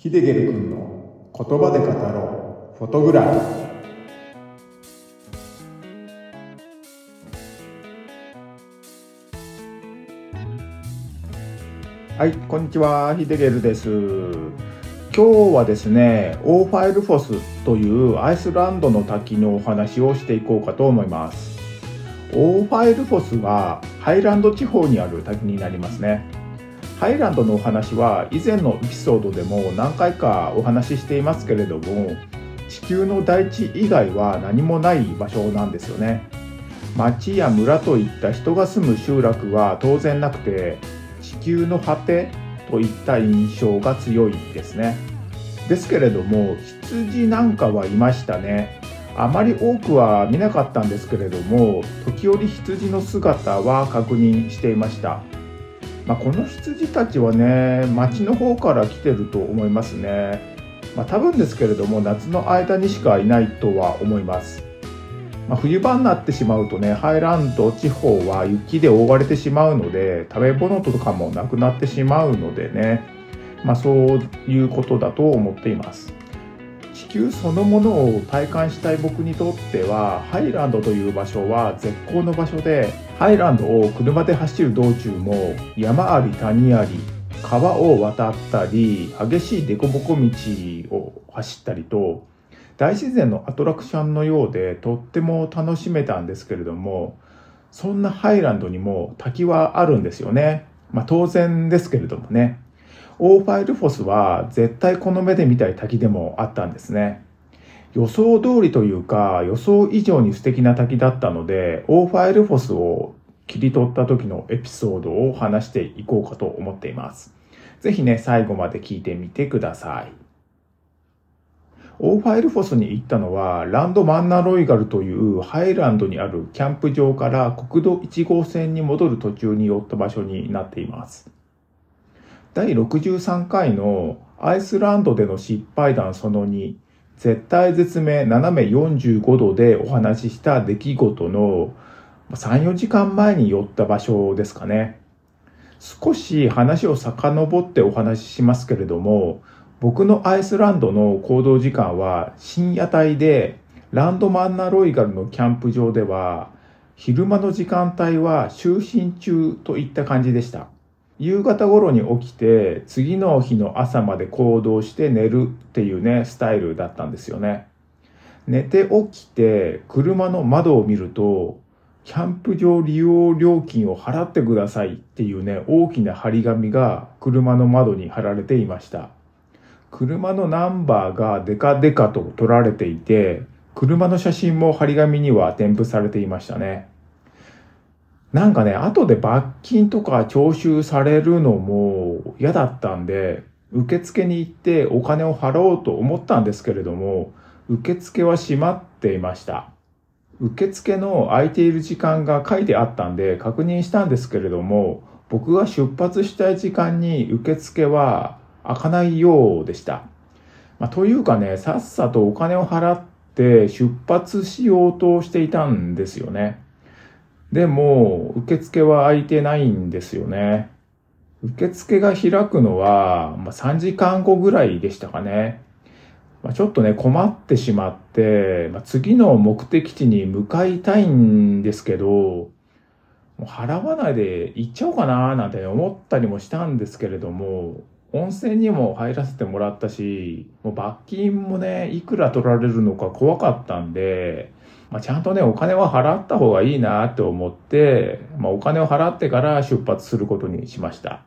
ヒデゲル君の言葉で語ろうフォトグラフィーはい、こんにちは、ヒデゲルです。今日はですね、オーファイルフォスというアイスランドの滝のお話をしていこうかと思います。オーファイルフォスはハイランド地方にある滝になりますね。ハイランドのお話は以前のエピソードでも何回かお話ししていますけれども、地球の大地以外は何もない場所なんですよね。町や村といった人が住む集落は当然なくて、地球の果てといった印象が強いですね。ですけれども、羊なんかはいましたね。あまり多くは見なかったんですけれども、時折羊の姿は確認していました。まあ、この羊たちはね、町の方から来てると思いますね。まあ、多分ですけれども、夏の間にしかいないとは思います。まあ、冬場になってしまうとね、ハイランド地方は雪で覆われてしまうので、食べ物とかもなくなってしまうのでね、まあ、そういうことだと思っています。地球そのものを体感したい僕にとっては、ハイランドという場所は絶好の場所で、ハイランドを車で走る道中も山あり谷あり、川を渡ったり、激しい凸凹道を走ったりと、大自然のアトラクションのようでとっても楽しめたんですけれども、そんなハイランドにも滝はあるんですよね。まあ当然ですけれどもね。オーファイルフォスは絶対この目で見たい滝でもあったんですね。予想通りというか予想以上に素敵な滝だったので、オーファイルフォスを切り取った時のエピソードを話していこうかと思っています。ぜひね、最後まで聞いてみてください。オーファイルフォスに行ったのは、ランドマンナロイガルというハイランドにあるキャンプ場から国道1号線に戻る途中に寄った場所になっています。第63回のアイスランドでの失敗談その2、絶対絶命斜め45度でお話しした出来事の3、4時間前に寄った場所ですかね。少し話を遡ってお話ししますけれども、僕のアイスランドの行動時間は深夜帯で、ランドマンナロイガルのキャンプ場では、昼間の時間帯は就寝中といった感じでした。夕方頃に起きて、次の日の朝まで行動して寝るっていうね、スタイルだったんですよね。寝て起きて、車の窓を見ると、キャンプ場利用料金を払ってくださいっていうね、大きな張り紙が車の窓に貼られていました。車のナンバーがデカデカと撮られていて、車の写真も張り紙には添付されていましたね。なんかね、後で罰金とか徴収されるのも嫌だったんで、受付に行ってお金を払おうと思ったんですけれども、受付は閉まっていました。受付の空いている時間が書いてあったんで確認したんですけれども、僕が出発したい時間に受付は開かないようでした。まあ、というかね、さっさとお金を払って出発しようとしていたんですよね。でも、受付は開いてないんですよね。受付が開くのは、まあ、3時間後ぐらいでしたかね。まあ、ちょっとね、困ってしまって、まあ、次の目的地に向かいたいんですけど、もう払わないで行っちゃおうかななんて思ったりもしたんですけれども、温泉にも入らせてもらったし、もう罰金もね、いくら取られるのか怖かったんで、まあ、ちゃんとね、お金は払った方がいいなって思って、まあ、お金を払ってから出発することにしました。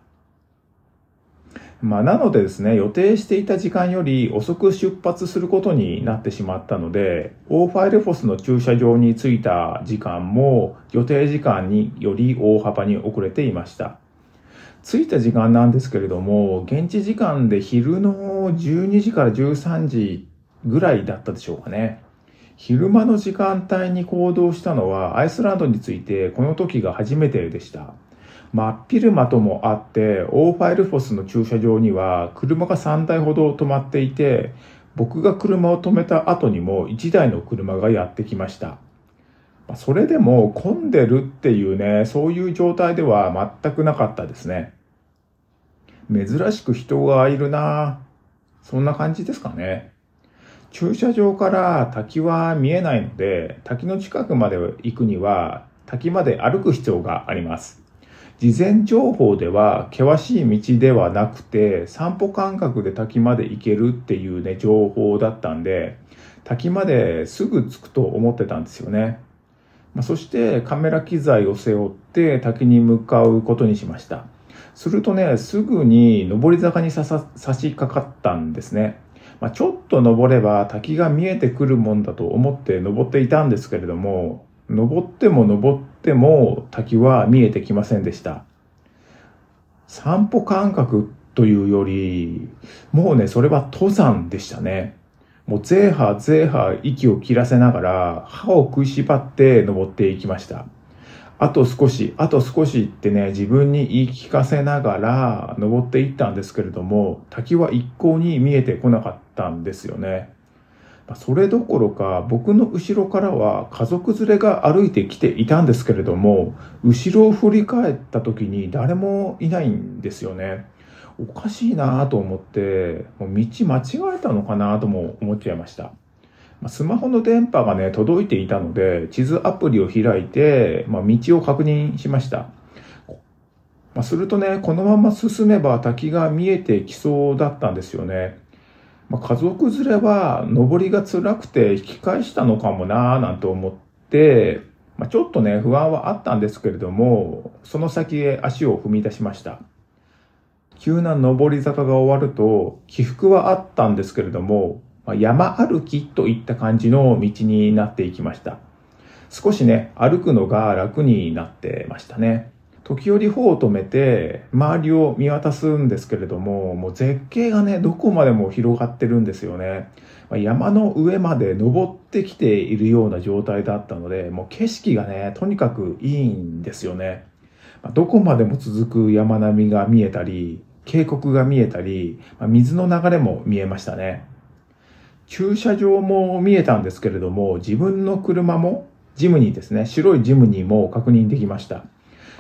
まあ、なのでですね、予定していた時間より遅く出発することになってしまったので、オーファイルフォスの駐車場に着いた時間も予定時間により大幅に遅れていました。着いた時間なんですけれども、現地時間で昼の12時から13時ぐらいだったでしょうかね。昼間の時間帯に行動したのはアイスランドについてこの時が初めてでした。真っ昼間ともあって、オーファイルフォスの駐車場には車が3台ほど止まっていて、僕が車を止めた後にも1台の車がやってきました。それでも混んでるっていうね、そういう状態では全くなかったですね。珍しく人がいるなそんな感じですかね。駐車場から滝は見えないので、滝の近くまで行くには、滝まで歩く必要があります。事前情報では険しい道ではなくて散歩感覚で滝まで行けるっていうね情報だったんで滝まですぐ着くと思ってたんですよね。まあ、そしてカメラ機材を背負って滝に向かうことにしました。するとね、すぐに上り坂に差し掛かったんですね。まあ、ちょっと登れば滝が見えてくるもんだと思って登っていたんですけれども、登っても登っても滝は見えてきませんでした。散歩感覚というより、もうね、それは登山でしたね。もうゼーハーゼーハー息を切らせながら歯を食いしばって登っていきました。あと少し、あと少しってね、自分に言い聞かせながら登っていったんですけれども、滝は一向に見えてこなかったんですよね。それどころか僕の後ろからは家族連れが歩いてきていたんですけれども、後ろを振り返った時に誰もいないんですよね。おかしいなと思って、もう道間違えたのかなとも思っちゃいました。スマホの電波がね、届いていたので、地図アプリを開いて、まあ、道を確認しました。まあ、するとね、このまま進めば滝が見えてきそうだったんですよね。まあ、家族連れは登りが辛くて引き返したのかもなぁなんて思って、まあ、ちょっとね、不安はあったんですけれども、その先へ足を踏み出しました。急な上り坂が終わると、起伏はあったんですけれども、ま山歩きといった感じの道になっていきました。少しね、歩くのが楽になってましたね。時折歩を止めて、周りを見渡すんですけれども、もう絶景がね、どこまでも広がってるんですよね。ま山の上まで登ってきているような状態だったので、もう景色がね、とにかくいいんですよね。まどこまでも続く山並みが見えたり、渓谷が見えたりま、水の流れも見えましたね。駐車場も見えたんですけれども、自分の車も、ジムニーですね、白いジムニーも確認できました。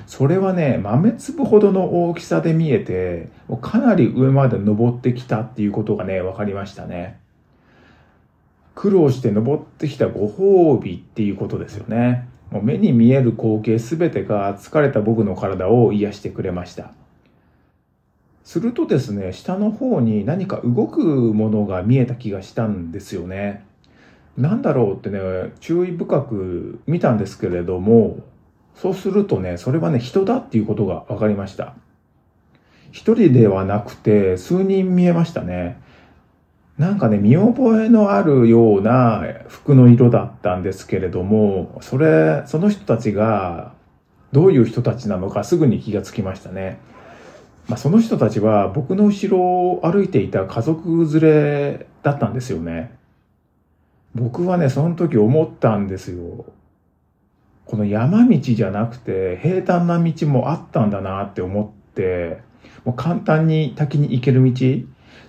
それはね、豆粒ほどの大きさで見えて、かなり上まで登ってきたっていうことがね、分かりましたね。苦労して登ってきたご褒美っていうことですよね。もう目に見える光景すべてが疲れた僕の体を癒してくれました。するとですね、下の方に何か動くものが見えた気がしたんですよね。なんだろうってね、注意深く見たんですけれども、そうするとね、それはね、人だっていうことが分かりました。一人ではなくて、数人見えましたね。なんかね、見覚えのあるような服の色だったんですけれども、それ、その人たちがどういう人たちなのかすぐに気がつきましたね。まあ、その人たちは僕の後ろを歩いていた家族連れだったんですよね。僕はね、その時思ったんですよ。この山道じゃなくて平坦な道もあったんだなって思って、もう簡単に滝に行ける道、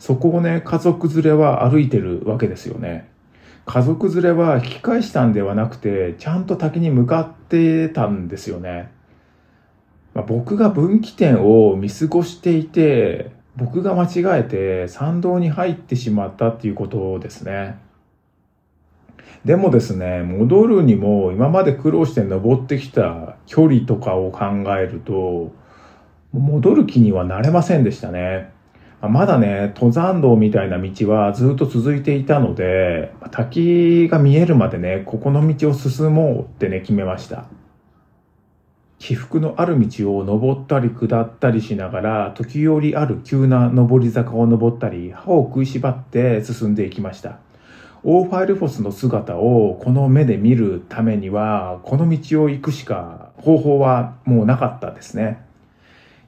そこをね、家族連れは歩いてるわけですよね。家族連れは引き返したんではなくて、ちゃんと滝に向かってたんですよね。まあ、僕が分岐点を見過ごしていて、僕が間違えて参道に入ってしまったっていうことですね。でもですね、戻るにも今まで苦労して登ってきた距離とかを考えると、戻る気にはなれませんでしたね。まだね、登山道みたいな道はずっと続いていたので、滝が見えるまでね、ここの道を進もうってね、決めました。起伏のある道を登ったり下ったりしながら、時折ある急な上り坂を登ったり、歯を食いしばって進んでいきました。オーファイルフォスの姿をこの目で見るためには、この道を行くしか方法はもうなかったですね。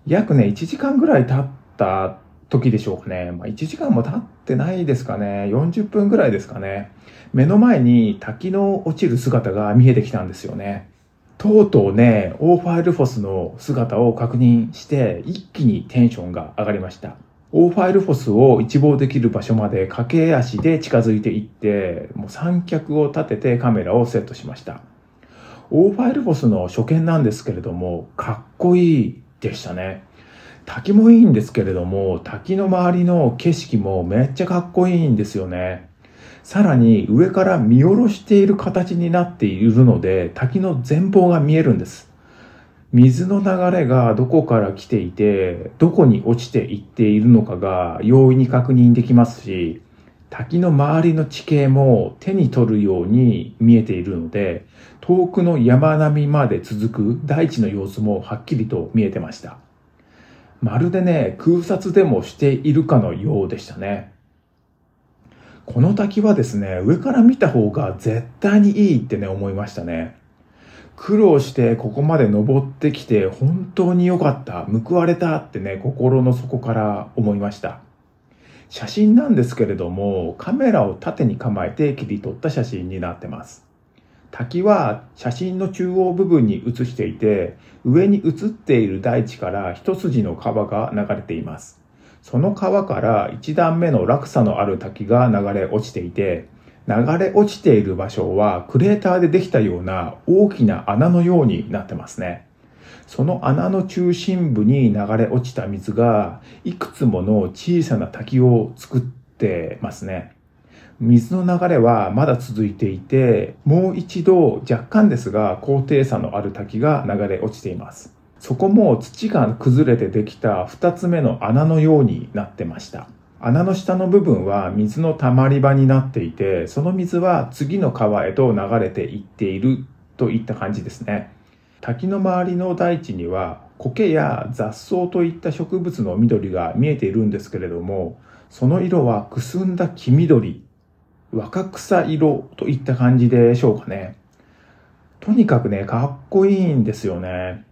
約ね、1時間ぐらい経った時でしょうかね。まあ、1時間も経ってないですかね。40分ぐらいですかね。目の前に滝の落ちる姿が見えてきたんですよね。とうとうね、オーファイルフォスの姿を確認して、一気にテンションが上がりました。オーファイルフォスを一望できる場所まで駆け足で近づいていって、もう三脚を立ててカメラをセットしました。オーファイルフォスの初見なんですけれども、かっこいいでしたね。滝もいいんですけれども、滝の周りの景色もめっちゃかっこいいんですよね。さらに上から見下ろしている形になっているので、滝の前方が見えるんです。水の流れがどこから来ていて、どこに落ちていっているのかが容易に確認できますし、滝の周りの地形も手に取るように見えているので、遠くの山並みまで続く大地の様子もはっきりと見えてました。まるでね、空撮でもしているかのようでしたね。この滝はですね、上から見た方が絶対にいいってね、思いましたね。苦労してここまで登ってきて本当に良かった、報われたってね、心の底から思いました。写真なんですけれども、カメラを縦に構えて切り取った写真になってます。滝は写真の中央部分に写していて、上に写っている大地から一筋の川が流れています。その川から一段目の落差のある滝が流れ落ちていて、流れ落ちている場所はクレーターでできたような大きな穴のようになってますね。その穴の中心部に流れ落ちた水がいくつもの小さな滝を作ってますね。水の流れはまだ続いていて、もう一度若干ですが高低差のある滝が流れ落ちています。そこも土が崩れてできた二つ目の穴のようになってました。穴の下の部分は水の溜まり場になっていて、その水は次の川へと流れていっているといった感じですね。滝の周りの大地には苔や雑草といった植物の緑が見えているんですけれども、その色はくすんだ黄緑、若草色といった感じでしょうかね。とにかくね、かっこいいんですよね。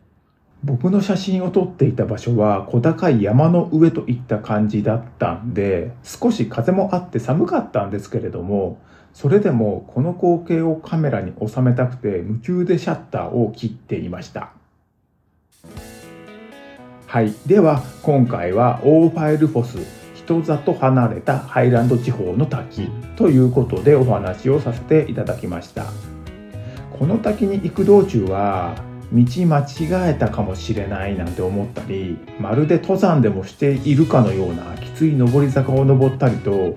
僕の写真を撮っていた場所は小高い山の上といった感じだったんで、少し風もあって寒かったんですけれども、それでもこの光景をカメラに収めたくて夢中でシャッターを切っていました。はい。では、今回はオーファイルフォス人里離れたハイランド地方の滝ということでお話をさせていただきました。この滝に行く道中は道間違えたかもしれないなんて思ったりまるで登山でもしているかのようなきつい上り坂を登ったりと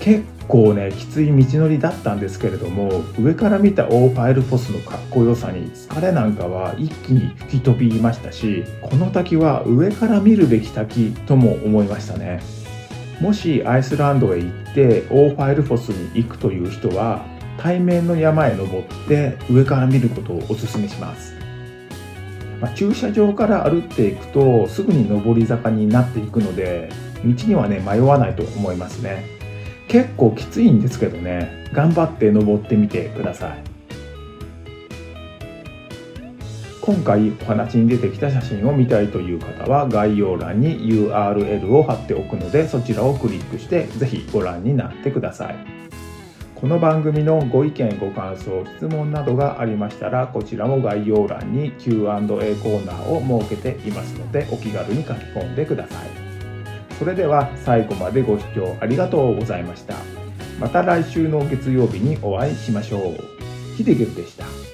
結構ねきつい道のりだったんですけれども上から見たオーファイルフォスのかっこよさに疲れなんかは一気に吹き飛びましたしこの滝は上から見るべき滝とも思いましたね。もしアイスランドへ行ってオーファイルフォスに行くという人は対面の山へ登って上から見ることをお勧めします。まあ、駐車場から歩っていくとすぐに上り坂になっていくので道にはね迷わないと思いますね。結構きついんですけどね。頑張って登ってみてください。今回お話に出てきた写真を見たいという方は概要欄に URL を貼っておくのでそちらをクリックして是非ご覧になってください。この番組のご意見ご感想質問などがありましたらこちらも概要欄に Q&A コーナーを設けていますのでお気軽に書き込んでください。それでは最後までご視聴ありがとうございました。また来週の月曜日にお会いしましょう。ヒデゲルでした。